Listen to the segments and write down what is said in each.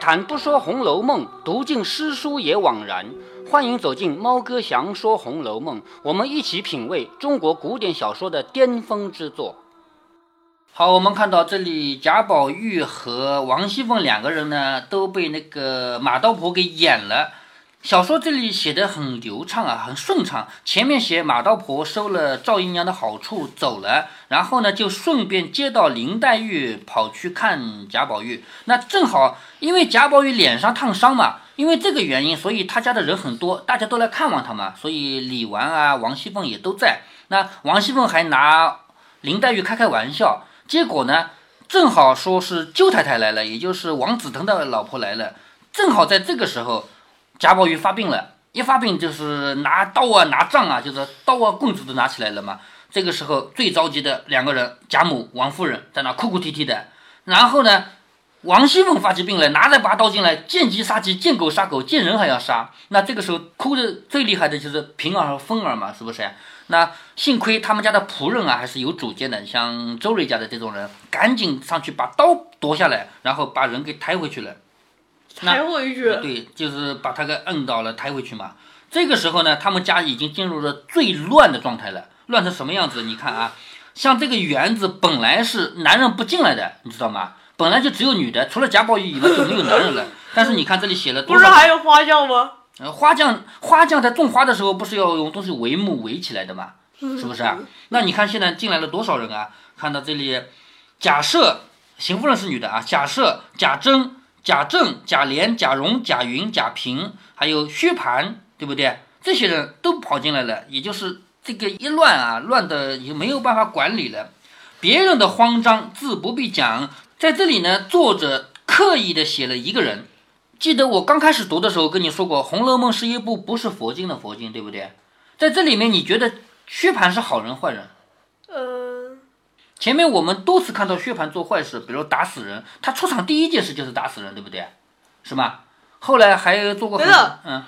谈不说《红楼梦》，读尽诗书也枉然。欢迎走进猫哥祥说《红楼梦》，我们一起品味中国古典小说的巅峰之作。好，我们看到这里，贾宝玉和王熙凤两个人呢，都被那个马道婆给演了。小说这里写的很流畅啊，很顺畅。前面写马道婆收了赵姨娘的好处走了，然后呢就顺便接到林黛玉跑去看贾宝玉。那正好，因为贾宝玉脸上烫伤嘛，因为这个原因，所以他家的人很多，大家都来看望他嘛。所以李纨啊、王熙凤也都在。那王熙凤还拿林黛玉开开玩笑。结果呢，正好说是舅太太来了，也就是王子腾的老婆来了。正好在这个时候，贾宝玉发病了，一发病就是拿刀啊、拿杖啊，就是刀啊、棍子都拿起来了嘛。这个时候最着急的两个人，贾母、王夫人在那哭哭啼啼的。然后呢，王熙凤发起病来，拿着把刀进来，见鸡杀鸡，见狗杀狗，见人还要杀。那这个时候哭的最厉害的就是平儿和凤儿嘛，是不是？那幸亏他们家的仆人啊，还是有主见的，像周瑞家的这种人，赶紧上去把刀夺下来，然后把人给抬回去了。抬回去？对，就是把他给摁倒了，抬回去嘛。这个时候呢，他们家已经进入了最乱的状态了，乱成什么样子？你看啊，像这个园子本来是男人不进来的，你知道吗？本来就只有女的，除了贾宝玉以外就没有男人了。但是你看这里写了，不是还有花匠吗？呃，花匠花匠在种花的时候，不是要用东西围木围起来的吗？是不是啊？那你看现在进来了多少人啊？看到这里，假设、邢夫人是女的啊，假设、贾珍、贾政、贾琏、贾蓉、贾云、贾平，还有薛蟠，对不对？这些人都跑进来了，也就是这个一乱啊，乱的也没有办法管理了。别人的慌张自不必讲，在这里呢，作者刻意的写了一个人。记得我刚开始读的时候跟你说过，《红楼梦》是一部不是佛经的佛经，对不对？在这里面，你觉得薛蟠是好人坏人？呃。前面我们多次看到薛蟠做坏事，比如打死人，他出场第一件事就是打死人，对不对？是吗？后来还做过很多。嗯。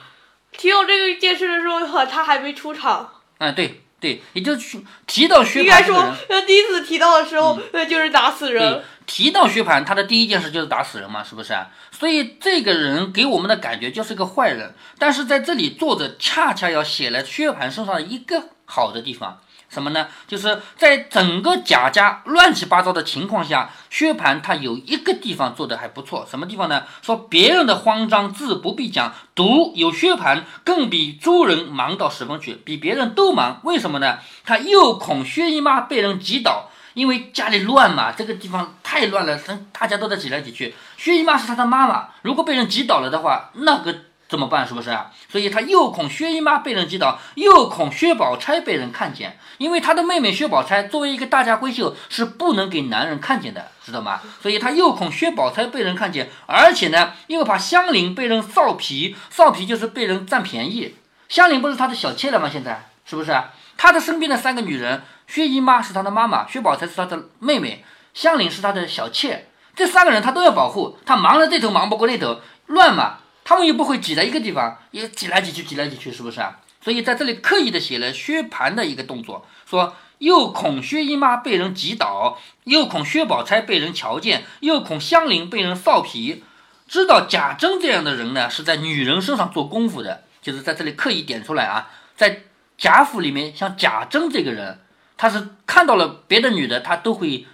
提到这个件事的时候，他还没出场。嗯，对对，也就是提到薛蟠。应该说，第一次提到的时候，那就是打死人。提到薛蟠，他的第一件事就是打死人嘛，是不是啊？所以这个人给我们的感觉就是个坏人。但是在这里，作者恰恰要写了薛蟠身上一个好的地方，什么呢？就是在整个贾家乱七八糟的情况下，薛蟠他有一个地方做的还不错。什么地方呢？说别人的慌张自不必讲，独有薛蟠更比诸人忙到十分去，比别人都忙。为什么呢？他又恐薛姨妈被人挤倒。因为家里乱嘛，这个地方太乱了，大家都在挤来挤去。薛姨妈是他的妈妈，如果被人挤倒了的话，那个怎么办？是不是？所以他又恐薛姨妈被人击倒，又恐薛宝钗被人看见。因为他的妹妹薛宝钗作为一个大家闺秀，是不能给男人看见的，知道吗？所以他又恐薛宝钗被人看见，而且呢，又怕香菱被人臊皮，臊皮就是被人占便宜。香菱不是他的小妾了吗？现在是不是？他的身边的三个女人。薛姨妈是他的妈妈，薛宝钗是他的妹妹，香菱是他的小妾，这三个人他都要保护。他忙了这头，忙不过那头，乱嘛，他们又不会挤在一个地方，也挤来挤去，挤来挤去，是不是啊？所以在这里刻意的写了薛蟠的一个动作，说又恐薛姨妈被人挤倒，又恐薛宝钗被人瞧见，又恐香菱被人臊皮。知道贾珍这样的人呢，是在女人身上做功夫的，就是在这里刻意点出来啊，在贾府里面，像贾珍这个人。他是看到了别的女的，他都会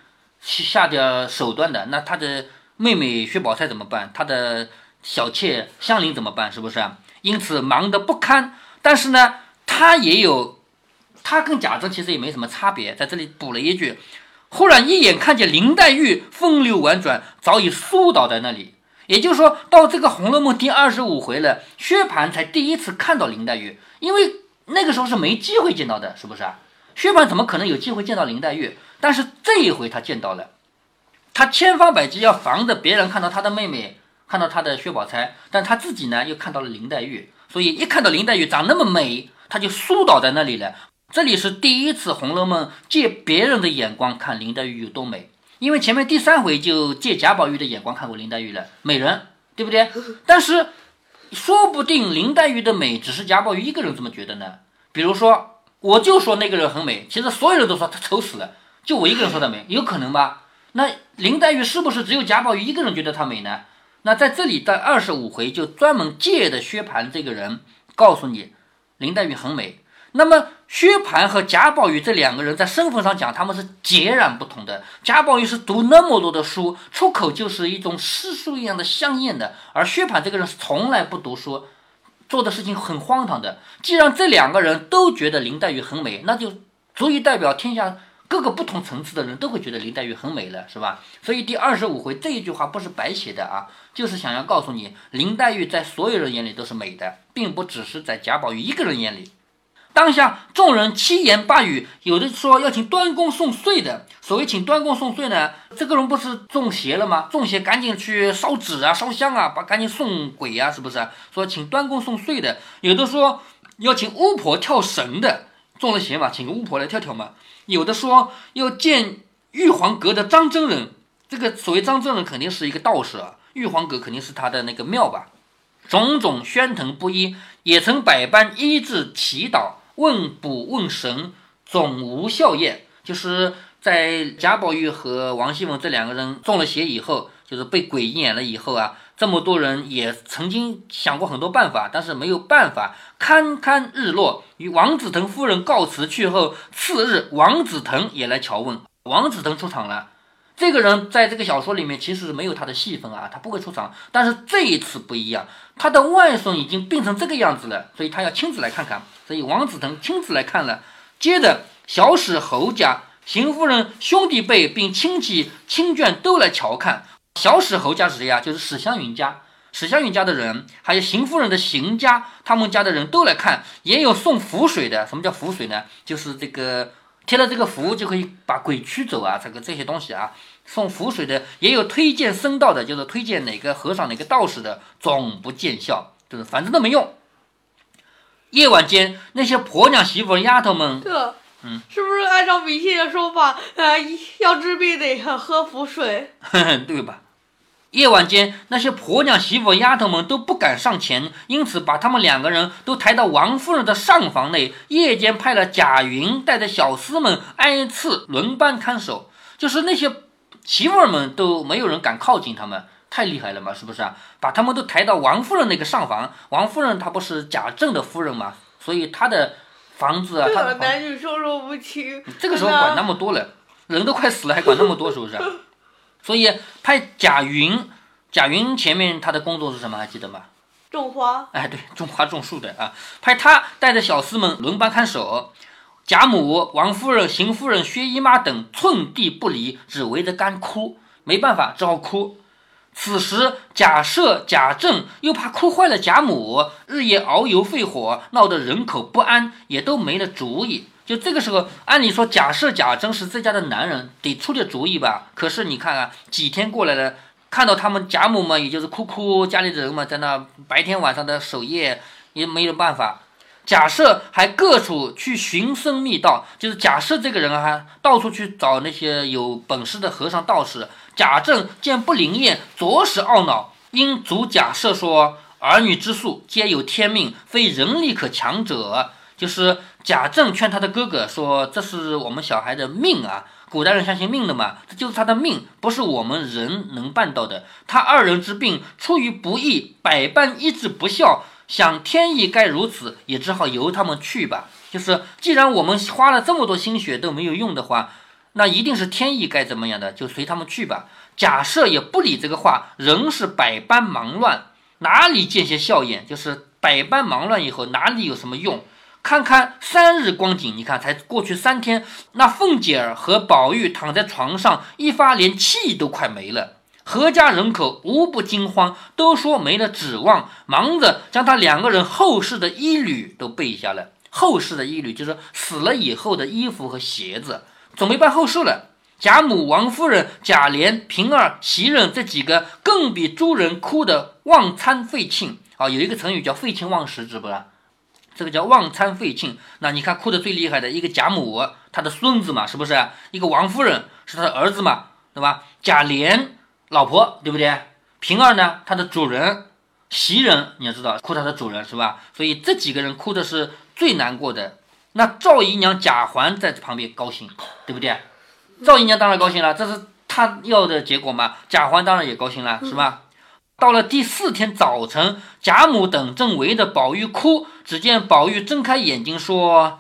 下点手段的。那他的妹妹薛宝钗怎么办？他的小妾香菱怎么办？是不是？因此忙得不堪。但是呢，他也有，他跟贾政其实也没什么差别。在这里补了一句：忽然一眼看见林黛玉风流婉转，早已疏倒在那里。也就是说到这个《红楼梦》第二十五回了，薛蟠才第一次看到林黛玉，因为那个时候是没机会见到的，是不是啊？薛蟠怎么可能有机会见到林黛玉？但是这一回他见到了，他千方百计要防着别人看到他的妹妹，看到他的薛宝钗，但他自己呢又看到了林黛玉，所以一看到林黛玉长那么美，他就疏倒在那里了。这里是第一次《红楼梦》借别人的眼光看林黛玉有多美，因为前面第三回就借贾宝玉的眼光看过林黛玉了，美人，对不对？但是说不定林黛玉的美只是贾宝玉一个人这么觉得呢，比如说。我就说那个人很美，其实所有人都说她丑死了，就我一个人说她美，有可能吧？那林黛玉是不是只有贾宝玉一个人觉得她美呢？那在这里，在二十五回就专门借的薛蟠这个人，告诉你林黛玉很美。那么薛蟠和贾宝玉这两个人在身份上讲，他们是截然不同的。贾宝玉是读那么多的书，出口就是一种诗书一样的香艳的，而薛蟠这个人是从来不读书，做的事情很荒唐的。既然这两个人都觉得林黛玉很美，那就足以代表天下。各个不同层次的人都会觉得林黛玉很美了，是吧？所以第二十五回这一句话不是白写的啊，就是想要告诉你，林黛玉在所有人眼里都是美的，并不只是在贾宝玉一个人眼里。当下众人七言八语，有的说要请端公送岁的。所谓请端公送岁呢，这个人不是中邪了吗？中邪赶紧去烧纸啊，烧香啊，把赶紧送鬼啊，是不是？说请端公送岁的，有的说要请巫婆跳绳的，中了邪嘛，请个巫婆来跳跳嘛。有的说要见玉皇阁的张真人，这个所谓张真人肯定是一个道士啊，玉皇阁肯定是他的那个庙吧。种种喧腾不一，也曾百般医治祈祷，问卜问神，总无效验。就是在贾宝玉和王熙凤这两个人中了邪以后，就是被鬼演了以后啊。这么多人也曾经想过很多办法，但是没有办法。堪堪日落，与王子腾夫人告辞去后，次日王子腾也来瞧问。王子腾出场了，这个人在这个小说里面其实没有他的戏份啊，他不会出场。但是这一次不一样，他的外孙已经病成这个样子了，所以他要亲自来看看。所以王子腾亲自来看了。接着小史侯家、邢夫人兄弟辈并亲戚亲眷都来瞧看。小史侯家是谁呀？就是史湘云家，史湘云家的人，还有邢夫人的邢家，他们家的人都来看，也有送符水的。什么叫符水呢？就是这个贴了这个符就可以把鬼驱走啊，这个这些东西啊。送符水的也有推荐僧道的，就是推荐哪个和尚哪个道士的，总不见效，就是反正都没用。夜晚间，那些婆娘媳妇丫头们，这，嗯，是不是按照迷信的说法，呃，要治病得喝符水，对吧？夜晚间，那些婆娘、媳妇、丫头们都不敢上前，因此把他们两个人都抬到王夫人的上房内。夜间派了贾云带着小厮们挨次轮班看守，就是那些媳妇儿们都没有人敢靠近他们，太厉害了嘛，是不是啊？把他们都抬到王夫人那个上房。王夫人她不是贾政的夫人嘛，所以她的房子啊，她的男女授受不亲。这个时候管那么多了，人都快死了还管那么多，是不是？所以派贾云，贾云前面他的工作是什么？还记得吗？种花。哎，对，种花种树的啊。派他带着小厮们轮班看守。贾母、王夫人、邢夫人、薛姨妈等寸地不离，只围着干哭。没办法，只好哭。此时贾赦、贾政又怕哭坏了贾母，日夜熬油费火，闹得人口不安，也都没了主意。就这个时候，按理说贾赦、贾珍是这家的男人，得出点主意吧。可是你看啊，几天过来了，看到他们贾母嘛，也就是哭哭，家里的人嘛，在那白天晚上的守夜，也没有办法。贾赦还各处去寻僧觅道，就是假设这个人啊，到处去找那些有本事的和尚道士。贾政见不灵验，着实懊恼，因嘱假设说：“儿女之术皆有天命，非人力可强者。”就是贾政劝他的哥哥说：“这是我们小孩的命啊，古代人相信命的嘛，这就是他的命，不是我们人能办到的。他二人之病出于不义，百般医治不效，想天意该如此，也只好由他们去吧。就是既然我们花了这么多心血都没有用的话，那一定是天意该怎么样的，就随他们去吧。贾赦也不理这个话，仍是百般忙乱，哪里见些笑颜？就是百般忙乱以后，哪里有什么用？”看看三日光景，你看才过去三天，那凤姐儿和宝玉躺在床上，一发连气都快没了。何家人口无不惊慌，都说没了指望，忙着将他两个人后事的衣履都备下了。后事的衣履就是死了以后的衣服和鞋子，准备办后事了。贾母、王夫人、贾琏、平儿、袭人这几个更比诸人哭得忘餐废寝啊！有一个成语叫废寝忘食，知不知道？这个叫忘餐废寝。那你看哭的最厉害的一个贾母，他的孙子嘛，是不是？一个王夫人是他的儿子嘛，对吧？贾琏老婆，对不对？平儿呢，他的主人。袭人你要知道，哭他的主人是吧？所以这几个人哭的是最难过的。那赵姨娘贾环在旁边高兴，对不对？赵姨娘当然高兴了，这是她要的结果嘛。贾环当然也高兴了，是吧？到了第四天早晨，贾母等正围着宝玉哭，只见宝玉睁开眼睛说：“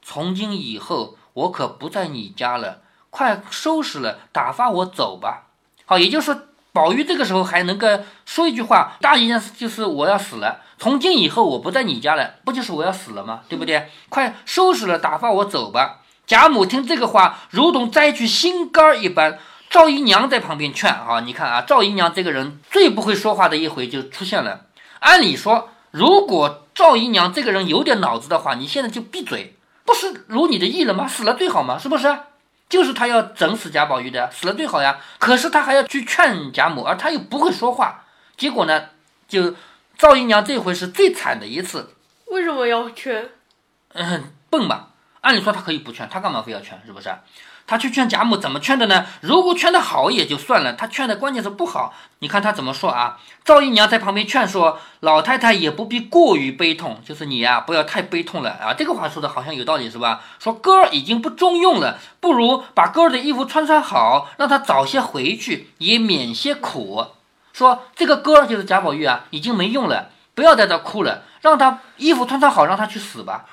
从今以后，我可不在你家了，快收拾了，打发我走吧。”好，也就是说，宝玉这个时候还能够说一句话，大意思就是我要死了。从今以后，我不在你家了，不就是我要死了吗？对不对？快收拾了，打发我走吧。贾母听这个话，如同摘去心肝儿一般。赵姨娘在旁边劝啊，你看啊，赵姨娘这个人最不会说话的一回就出现了。按理说，如果赵姨娘这个人有点脑子的话，你现在就闭嘴，不是如你的意了吗？死了最好吗？是不是？就是他要整死贾宝玉的，死了最好呀。可是他还要去劝贾母，而他又不会说话，结果呢，就赵姨娘这回是最惨的一次。为什么要劝？嗯，笨嘛。按理说他可以不劝，他干嘛非要劝？是不是？他去劝贾母怎么劝的呢？如果劝的好也就算了，他劝的关键是不好。你看他怎么说啊？赵姨娘在旁边劝说老太太也不必过于悲痛，就是你呀，不要太悲痛了啊。这个话说的好像有道理是吧？说哥儿已经不中用了，不如把哥儿的衣服穿穿好，让他早些回去，也免些苦。说这个哥儿就是贾宝玉啊，已经没用了，不要在这哭了，让他衣服穿穿好，让他去死吧，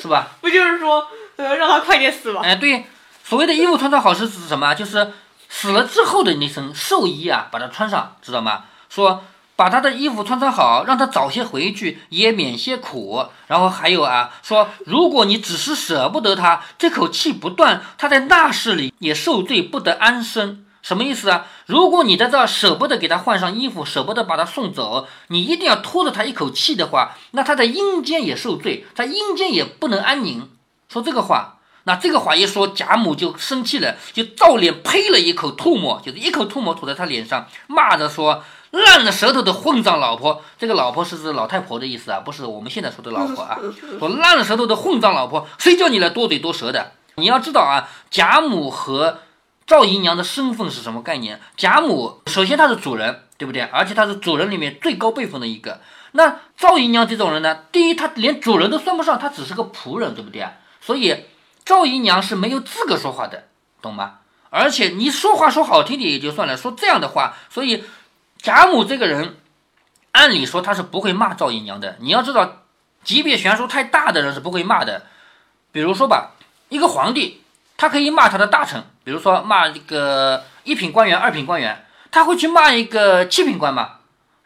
是吧？不就是说，呃，让他快点死吧？哎，对。所谓的衣服穿穿好是指什么？就是死了之后的那身寿衣啊，把它穿上，知道吗？说把他的衣服穿穿好，让他早些回去，也免些苦。然后还有啊，说如果你只是舍不得他，这口气不断，他在那世里也受罪，不得安生。什么意思啊？如果你在这舍不得给他换上衣服，舍不得把他送走，你一定要拖着他一口气的话，那他在阴间也受罪，在阴间也不能安宁。说这个话。那这个话一说，贾母就生气了，就照脸呸了一口唾沫，就是一口唾沫吐在他脸上，骂着说：“烂了舌头的混账老婆！”这个老婆是指老太婆的意思啊，不是我们现在说的老婆啊。说烂了舌头的混账老婆，谁叫你来多嘴多舌的？你要知道啊，贾母和赵姨娘的身份是什么概念？贾母首先她是主人，对不对？而且她是主人里面最高辈分的一个。那赵姨娘这种人呢？第一，她连主人都算不上，她只是个仆人，对不对？所以。赵姨娘是没有资格说话的，懂吗？而且你说话说好听点也就算了，说这样的话，所以贾母这个人，按理说他是不会骂赵姨娘的。你要知道，级别悬殊太大的人是不会骂的。比如说吧，一个皇帝，他可以骂他的大臣，比如说骂一个一品官员、二品官员，他会去骂一个七品官吗？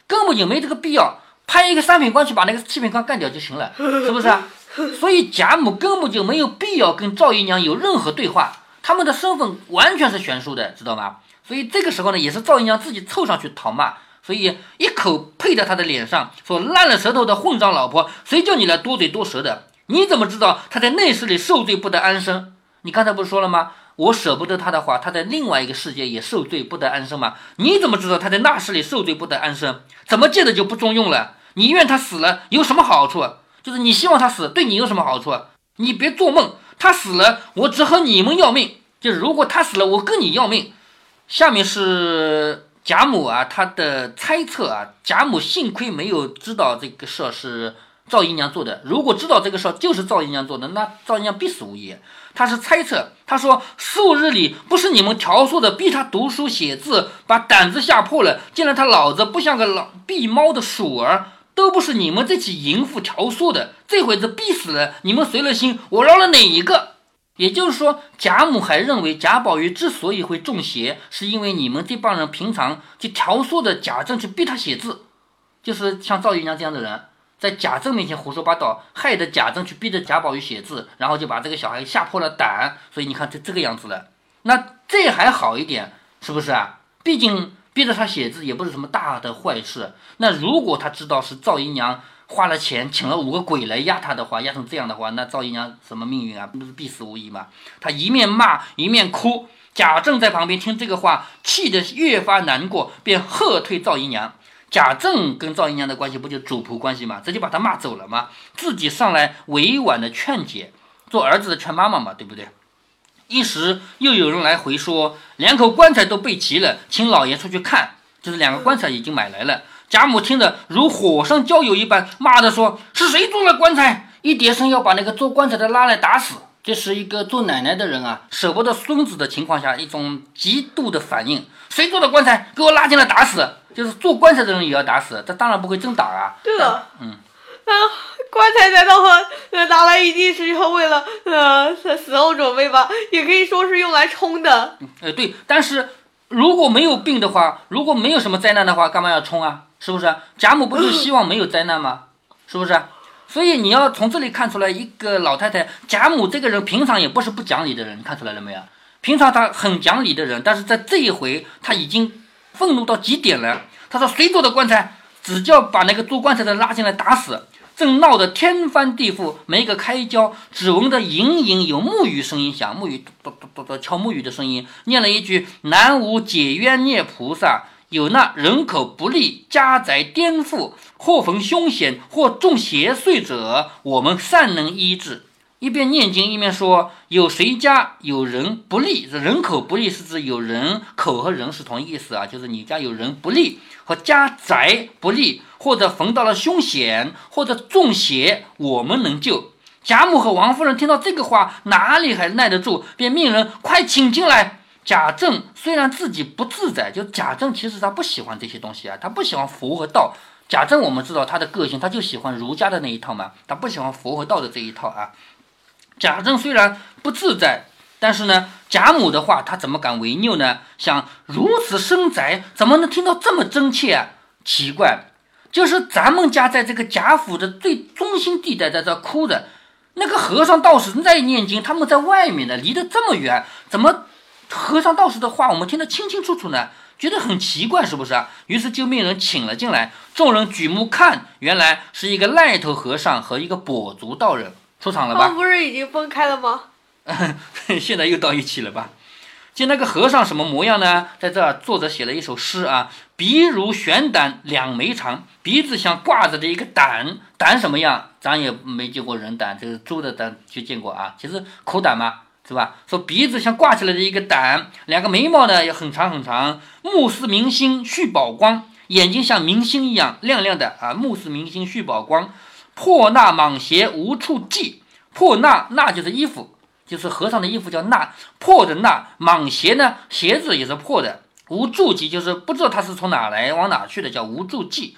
根本就没这个必要，派一个三品官去把那个七品官干掉就行了，是不是啊？所以贾母根本就没有必要跟赵姨娘有任何对话，他们的身份完全是悬殊的，知道吗？所以这个时候呢，也是赵姨娘自己凑上去讨骂，所以一口呸在他的脸上，说烂了舌头的混账老婆，谁叫你来多嘴多舌的？你怎么知道他在内室里受罪不得安生？你刚才不是说了吗？我舍不得他的话，他在另外一个世界也受罪不得安生吗？你怎么知道他在那世里受罪不得安生？怎么借的就不中用了？你怨他死了有什么好处？就是你希望他死，对你有什么好处？你别做梦，他死了，我只和你们要命。就是如果他死了，我跟你要命。下面是贾母啊，她的猜测啊。贾母幸亏没有知道这个事儿是赵姨娘做的，如果知道这个事儿就是赵姨娘做的，那赵姨娘必死无疑。她是猜测，她说数日里不是你们调唆的，逼他读书写字，把胆子吓破了，见了他老子不像个老避猫的鼠儿。都不是你们这起淫妇调唆的，这回子逼死了，你们随了心，我饶了哪一个？也就是说，贾母还认为贾宝玉之所以会中邪，是因为你们这帮人平常就调唆的贾政去逼他写字，就是像赵姨娘这样的人，在贾政面前胡说八道，害得贾政去逼着贾宝玉写字，然后就把这个小孩吓破了胆，所以你看这这个样子了。那这还好一点，是不是啊？毕竟。逼着他写字也不是什么大的坏事。那如果他知道是赵姨娘花了钱请了五个鬼来压他的话，压成这样的话，那赵姨娘什么命运啊？不是必死无疑吗？他一面骂一面哭，贾政在旁边听这个话，气得越发难过，便喝退赵姨娘。贾政跟赵姨娘的关系不就主仆关系吗？直接把他骂走了吗？自己上来委婉的劝解，做儿子的劝妈妈嘛，对不对？一时又有人来回说，两口棺材都备齐了，请老爷出去看。就是两个棺材已经买来了。贾母听得如火上浇油一般，骂着说：“是谁做了棺材？”一叠声要把那个做棺材的拉来打死。这是一个做奶奶的人啊，舍不得孙子的情况下一种极度的反应。谁做的棺材，给我拉进来打死！就是做棺材的人也要打死，他当然不会真打啊。对了，嗯，那棺材难道和呃拿来一定是要为了呃死后准备吗？也可以说是用来冲的。呃，对，但是如果没有病的话，如果没有什么灾难的话，干嘛要冲啊？是不是？贾母不就希望没有灾难吗？是不是？所以你要从这里看出来，一个老太太贾母这个人平常也不是不讲理的人，你看出来了没有？平常她很讲理的人，但是在这一回，她已经愤怒到极点了。她说：“谁做的棺材，只叫把那个做棺材的拉进来打死。”正闹得天翻地覆，没个开交，只闻得隐隐有木鱼声音响，木鱼咚咚咚咚敲木鱼的声音，念了一句：“南无解冤孽菩萨。”有那人口不利、家宅颠覆、或逢凶险、或中邪祟者，我们善能医治。一边念经一边说：“有谁家有人不利？人口不利是指有人口和人是同意思啊，就是你家有人不利和家宅不利，或者逢到了凶险，或者中邪，我们能救。”贾母和王夫人听到这个话，哪里还耐得住，便命人快请进来。贾政虽然自己不自在，就贾政其实他不喜欢这些东西啊，他不喜欢佛和道。贾政我们知道他的个性，他就喜欢儒家的那一套嘛，他不喜欢佛和道的这一套啊。贾政虽然不自在，但是呢，贾母的话他怎么敢违拗呢？想如此深宅，怎么能听到这么真切啊？奇怪，就是咱们家在这个贾府的最中心地带，在这哭着，那个和尚道士在念经，他们在外面呢，离得这么远，怎么？和尚道士的话，我们听得清清楚楚呢，觉得很奇怪，是不是啊？于是就命人请了进来，众人举目看，原来是一个癞头和尚和一个跛足道人出场了吧？不是已经分开了吗？现在又到一起了吧？见那个和尚什么模样呢？在这儿，作者写了一首诗啊：鼻如悬胆两眉长，鼻子像挂着的一个胆，胆什么样？咱也没见过人胆，这个猪的胆就见过啊。其实口胆嘛。是吧？说鼻子像挂起来的一个胆，两个眉毛呢也很长很长，目似明星续宝光，眼睛像明星一样亮亮的啊，目似明星续宝光。破衲蟒鞋无处寄，破衲衲就是衣服，就是和尚的衣服叫衲，破的衲蟒鞋呢，鞋子也是破的，无处系就是不知道他是从哪来往哪去的，叫无处系。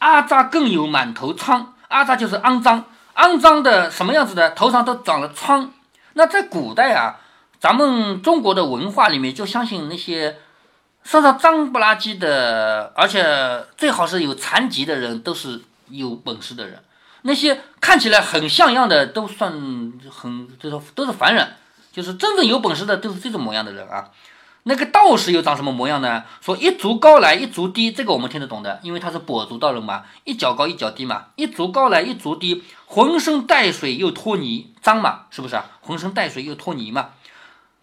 阿扎更有满头疮，阿扎就是肮脏，肮脏的什么样子的？头上都长了疮。那在古代啊，咱们中国的文化里面就相信那些身上脏不拉几的，而且最好是有残疾的人都是有本事的人。那些看起来很像样的都算很，就是都是凡人，就是真正有本事的都是这种模样的人啊。那个道士又长什么模样呢？说一足高来一足低，这个我们听得懂的，因为他是跛足道人嘛，一脚高一脚低嘛，一足高来一足低，浑身带水又脱泥，脏嘛，是不是啊？浑身带水又脱泥嘛。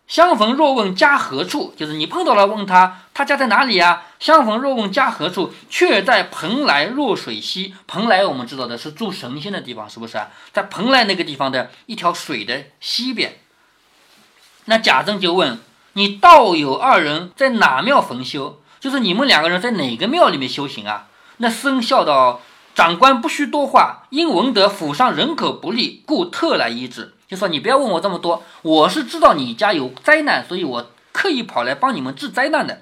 相逢若问家何处，就是你碰到了问他，他家在哪里呀？相逢若问家何处，却在蓬莱若水西。蓬莱我们知道的是住神仙的地方，是不是啊？在蓬莱那个地方的一条水的西边。那贾政就问。你道友二人在哪庙焚修？就是你们两个人在哪个庙里面修行啊？那僧笑道：“长官不需多话，因闻得府上人口不利，故特来医治。就说你不要问我这么多，我是知道你家有灾难，所以我刻意跑来帮你们治灾难的。”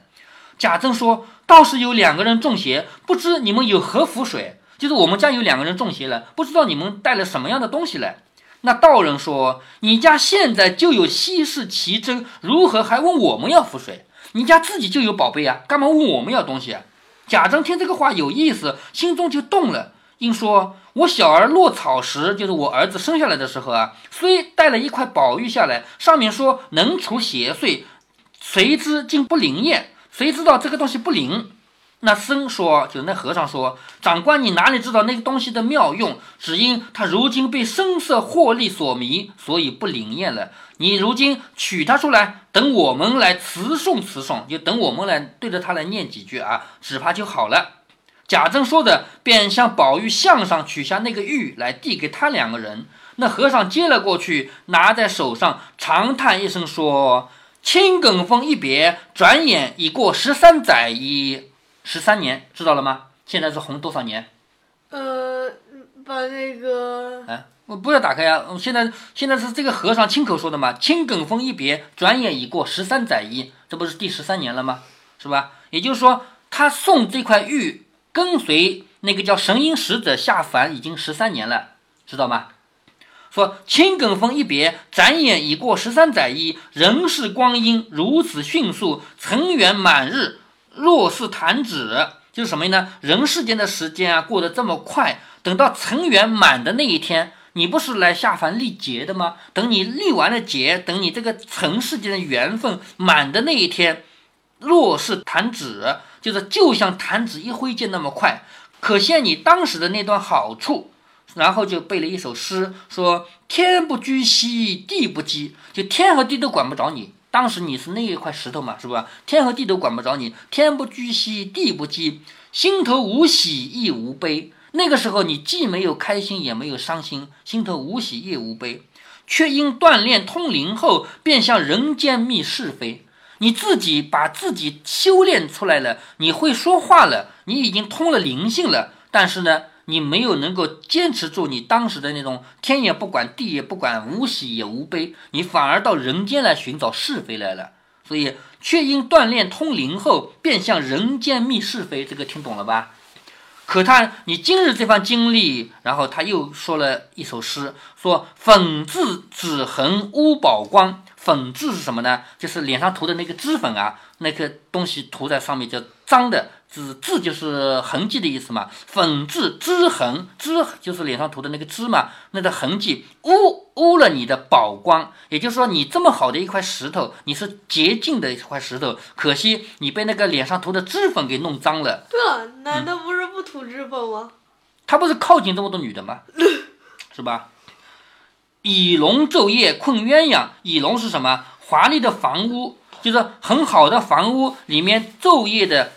贾政说：“倒是有两个人中邪，不知你们有何符水？就是我们家有两个人中邪了，不知道你们带了什么样的东西来。”那道人说：“你家现在就有稀世奇珍，如何还问我们要符水？你家自己就有宝贝啊，干嘛问我们要东西啊？”贾政听这个话有意思，心中就动了，应说：“我小儿落草时，就是我儿子生下来的时候啊，虽带了一块宝玉下来，上面说能除邪祟，谁知竟不灵验？谁知道这个东西不灵？”那僧说，就是那和尚说：“长官，你哪里知道那个东西的妙用？只因他如今被声色获利所迷，所以不灵验了。你如今取他出来，等我们来词诵词诵，就等我们来对着他来念几句啊，只怕就好了。”贾政说着，便向宝玉项上取下那个玉来，递给他两个人。那和尚接了过去，拿在手上，长叹一声说：“青埂峰一别，转眼已过十三载矣。”十三年，知道了吗？现在是红多少年？呃，把那个……哎，我不要打开呀！现在现在是这个和尚亲口说的嘛。青埂峰一别，转眼已过十三载矣，这不是第十三年了吗？是吧？也就是说，他送这块玉跟随那个叫神瑛使者下凡已经十三年了，知道吗？说青埂峰一别，转眼已过十三载矣，人世光阴如此迅速，尘缘满日，若是弹指。就是什么呢？人世间的时间啊，过得这么快，等到尘缘满的那一天。你不是来下凡历劫的吗？等你历完了劫，等你这个尘世间的缘分满的那一天，若是弹指，就是就像弹指一挥间那么快，可见你当时的那段好处。然后就背了一首诗，说天不居兮，地不羁，就天和地都管不着你。当时你是那一块石头嘛，是吧？天和地都管不着你，天不居兮，地不羁，心头无喜亦无悲。那个时候，你既没有开心，也没有伤心，心头无喜亦无悲，却因锻炼通灵后，便向人间觅是非。你自己把自己修炼出来了，你会说话了，你已经通了灵性了。但是呢，你没有能够坚持住你当时的那种天也不管地也不管，无喜也无悲，你反而到人间来寻找是非来了。所以，却因锻炼通灵后，便向人间觅是非。这个听懂了吧？可叹你今日这番经历，然后他又说了一首诗，说粉字指痕乌宝光。粉质是什么呢？就是脸上涂的那个脂粉啊，那个东西涂在上面叫脏的，脂质就是痕迹的意思嘛。粉质脂痕，脂就是脸上涂的那个脂嘛，那个痕迹污污了你的宝光。也就是说，你这么好的一块石头，你是洁净的一块石头，可惜你被那个脸上涂的脂粉给弄脏了。对了，男的不是不涂脂粉吗？他不是靠近这么多女的吗？是吧？以龙昼夜困鸳鸯，以龙是什么？华丽的房屋，就是很好的房屋里面昼夜的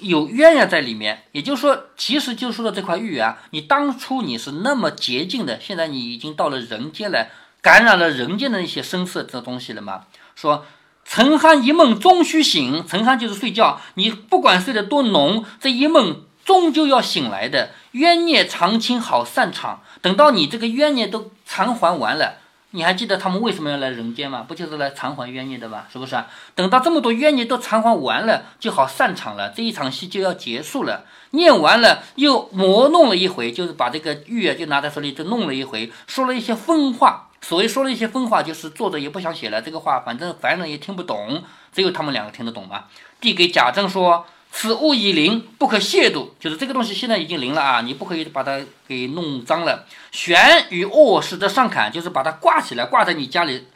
有鸳鸯在里面。也就是说，其实就说的这块玉啊，你当初你是那么洁净的，现在你已经到了人间来，感染了人间的那些声色这东西了吗？说沉酣一梦终须醒，沉酣就是睡觉，你不管睡得多浓，这一梦终究要醒来的。冤孽长青好散场，等到你这个冤孽都偿还完了，你还记得他们为什么要来人间吗？不就是来偿还冤孽的吗？是不是啊？等到这么多冤孽都偿还完了，就好散场了，这一场戏就要结束了。念完了，又磨弄了一回，就是把这个玉啊，就拿在手里就弄了一回，说了一些疯话。所谓说了一些疯话，就是作者也不想写了这个话，反正凡人也听不懂，只有他们两个听得懂嘛。递给贾政说。此物已灵，不可亵渎。就是这个东西现在已经灵了啊，你不可以把它给弄脏了。悬于卧室的上坎，就是把它挂起来，挂在你家里，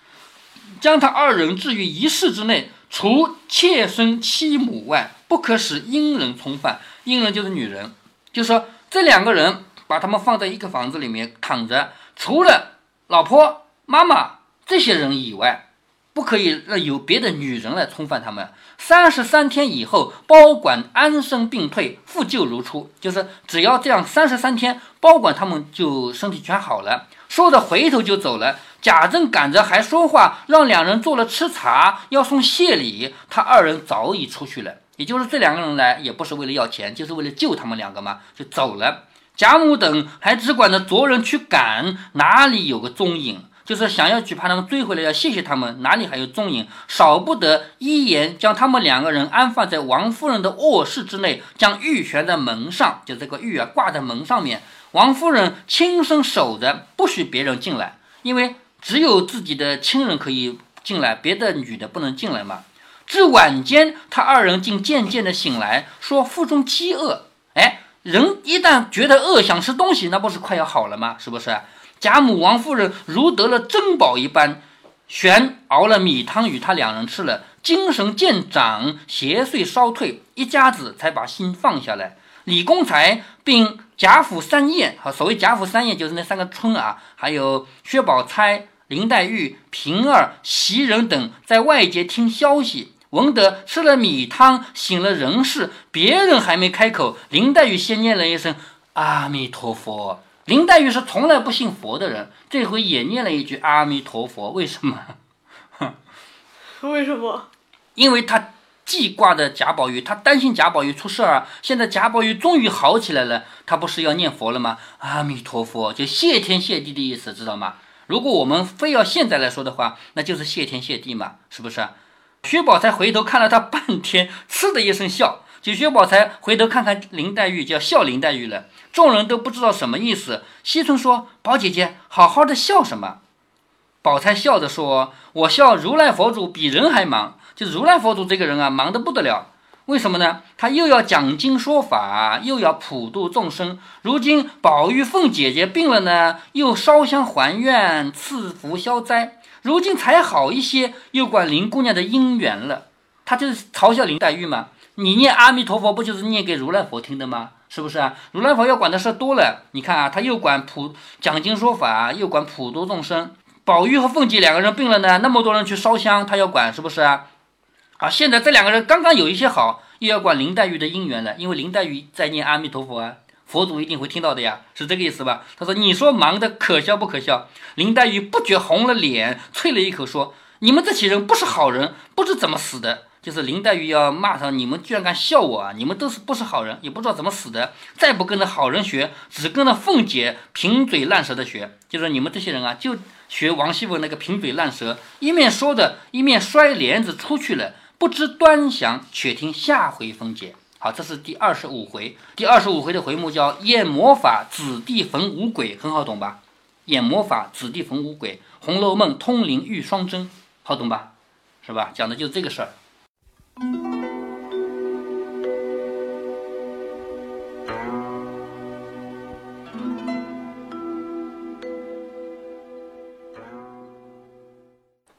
将他二人置于一室之内，除妾身妻母外，不可使阴人从犯。阴人就是女人，就是说这两个人把他们放在一个房子里面躺着，除了老婆、妈妈这些人以外。不可以让有别的女人来冲犯他们。三十三天以后，包管安生病退，复旧如初。就是只要这样三十三天，包管他们就身体全好了。说着回头就走了。贾政赶着还说话，让两人做了吃茶，要送谢礼。他二人早已出去了。也就是这两个人来，也不是为了要钱，就是为了救他们两个嘛，就走了。贾母等还只管着着人去赶，哪里有个踪影？就是想要去把他们追回来，要谢谢他们，哪里还有踪影？少不得一言将他们两个人安放在王夫人的卧室之内，将玉悬在门上，就这个玉啊挂在门上面。王夫人亲身守着，不许别人进来，因为只有自己的亲人可以进来，别的女的不能进来嘛。至晚间，他二人竟渐渐的醒来，说腹中饥饿。哎，人一旦觉得饿，想吃东西，那不是快要好了吗？是不是？贾母、王夫人如得了珍宝一般，旋熬了米汤与他两人吃了，精神渐长，邪祟稍退，一家子才把心放下来。李公才并贾府三宴，啊，所谓贾府三宴就是那三个春啊，还有薛宝钗、林黛玉、平儿、袭人等在外界听消息，闻得吃了米汤，醒了人事，别人还没开口，林黛玉先念了一声阿弥陀佛。林黛玉是从来不信佛的人，这回也念了一句阿弥陀佛。为什么？为什么？因为他记挂着贾宝玉，他担心贾宝玉出事儿啊。现在贾宝玉终于好起来了，他不是要念佛了吗？阿弥陀佛，就谢天谢地的意思，知道吗？如果我们非要现在来说的话，那就是谢天谢地嘛，是不是？薛宝钗回头看了他半天，嗤的一声笑。就薛宝钗回头看看林黛玉，就要笑林黛玉了。众人都不知道什么意思。惜春说：“宝姐姐，好好的笑什么？”宝钗笑着说：“我笑如来佛祖比人还忙。就如来佛祖这个人啊，忙得不得了。为什么呢？他又要讲经说法，又要普度众生。如今宝玉凤姐姐病了呢，又烧香还愿，赐福消灾。如今才好一些，又管林姑娘的姻缘了。他就是嘲笑林黛玉嘛。你念阿弥陀佛，不就是念给如来佛听的吗？是不是啊？如来佛要管的事多了。你看啊，他又管普讲经说法，又管普度众生。”宝玉和凤姐两个人病了呢，那么多人去烧香，他要管是不是啊？啊，现在这两个人刚刚有一些好，又要管林黛玉的姻缘了，因为林黛玉在念阿弥陀佛啊，佛祖一定会听到的呀，是这个意思吧？他说：“你说忙的可笑不可笑？”林黛玉不觉红了脸，啐了一口说：“你们这些人不是好人，不知怎么死的。”就是林黛玉要骂上，你们居然敢笑我啊！你们都是不是好人，也不知道怎么死的，再不跟着好人学，只跟着凤姐贫嘴烂舌的学，就是你们这些人啊，就。学王熙凤那个贫嘴烂舌，一面说着，一面摔帘子出去了。不知端详，且听下回分解。好，这是第二十五回。第二十五回的回目叫“演魔法，子弟逢五鬼”，很好懂吧？演魔法，子弟逢五鬼，《红楼梦》通灵遇双真，好懂吧？是吧？讲的就是这个事儿。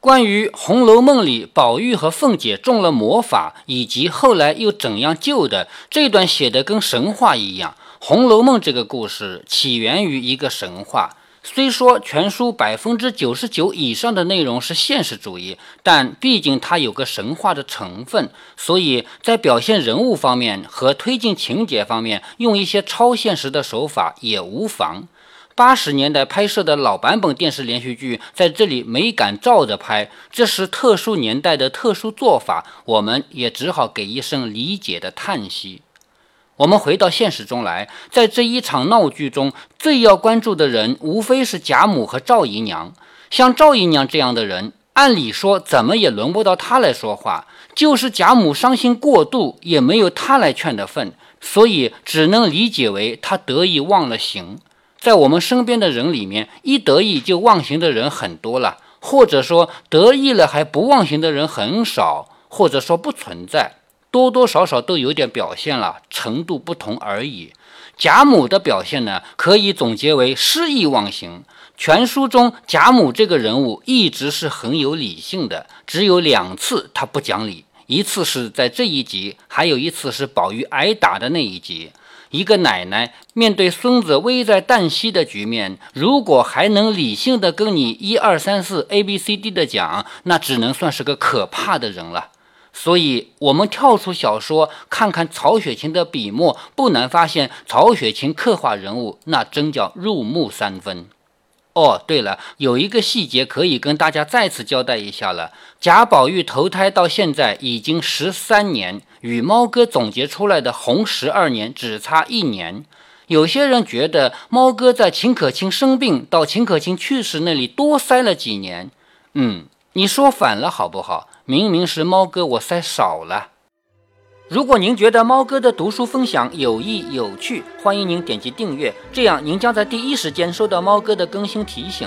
关于《红楼梦》里宝玉和凤姐中了魔法，以及后来又怎样救的这段写的跟神话一样。《红楼梦》这个故事起源于一个神话，虽说全书百分之九十九以上的内容是现实主义，但毕竟它有个神话的成分，所以在表现人物方面和推进情节方面，用一些超现实的手法也无妨。八十年代拍摄的老版本电视连续剧，在这里没敢照着拍，这是特殊年代的特殊做法，我们也只好给一声理解的叹息。我们回到现实中来，在这一场闹剧中最要关注的人，无非是贾母和赵姨娘。像赵姨娘这样的人，按理说怎么也轮不到她来说话，就是贾母伤心过度，也没有她来劝的份，所以只能理解为她得意忘了形。在我们身边的人里面，一得意就忘形的人很多了，或者说得意了还不忘形的人很少，或者说不存在，多多少少都有点表现了，程度不同而已。贾母的表现呢，可以总结为失意忘形。全书中贾母这个人物一直是很有理性的，只有两次她不讲理，一次是在这一集，还有一次是宝玉挨打的那一集。一个奶奶面对孙子危在旦夕的局面，如果还能理性的跟你一二三四 A B C D 的讲，那只能算是个可怕的人了。所以，我们跳出小说，看看曹雪芹的笔墨，不难发现，曹雪芹刻画人物，那真叫入木三分。哦，对了，有一个细节可以跟大家再次交代一下了。贾宝玉投胎到现在已经十三年，与猫哥总结出来的红十二年只差一年。有些人觉得猫哥在秦可卿生病到秦可卿去世那里多塞了几年。嗯，你说反了好不好？明明是猫哥我塞少了。如果您觉得猫哥的读书分享有益有趣，欢迎您点击订阅，这样您将在第一时间收到猫哥的更新提醒。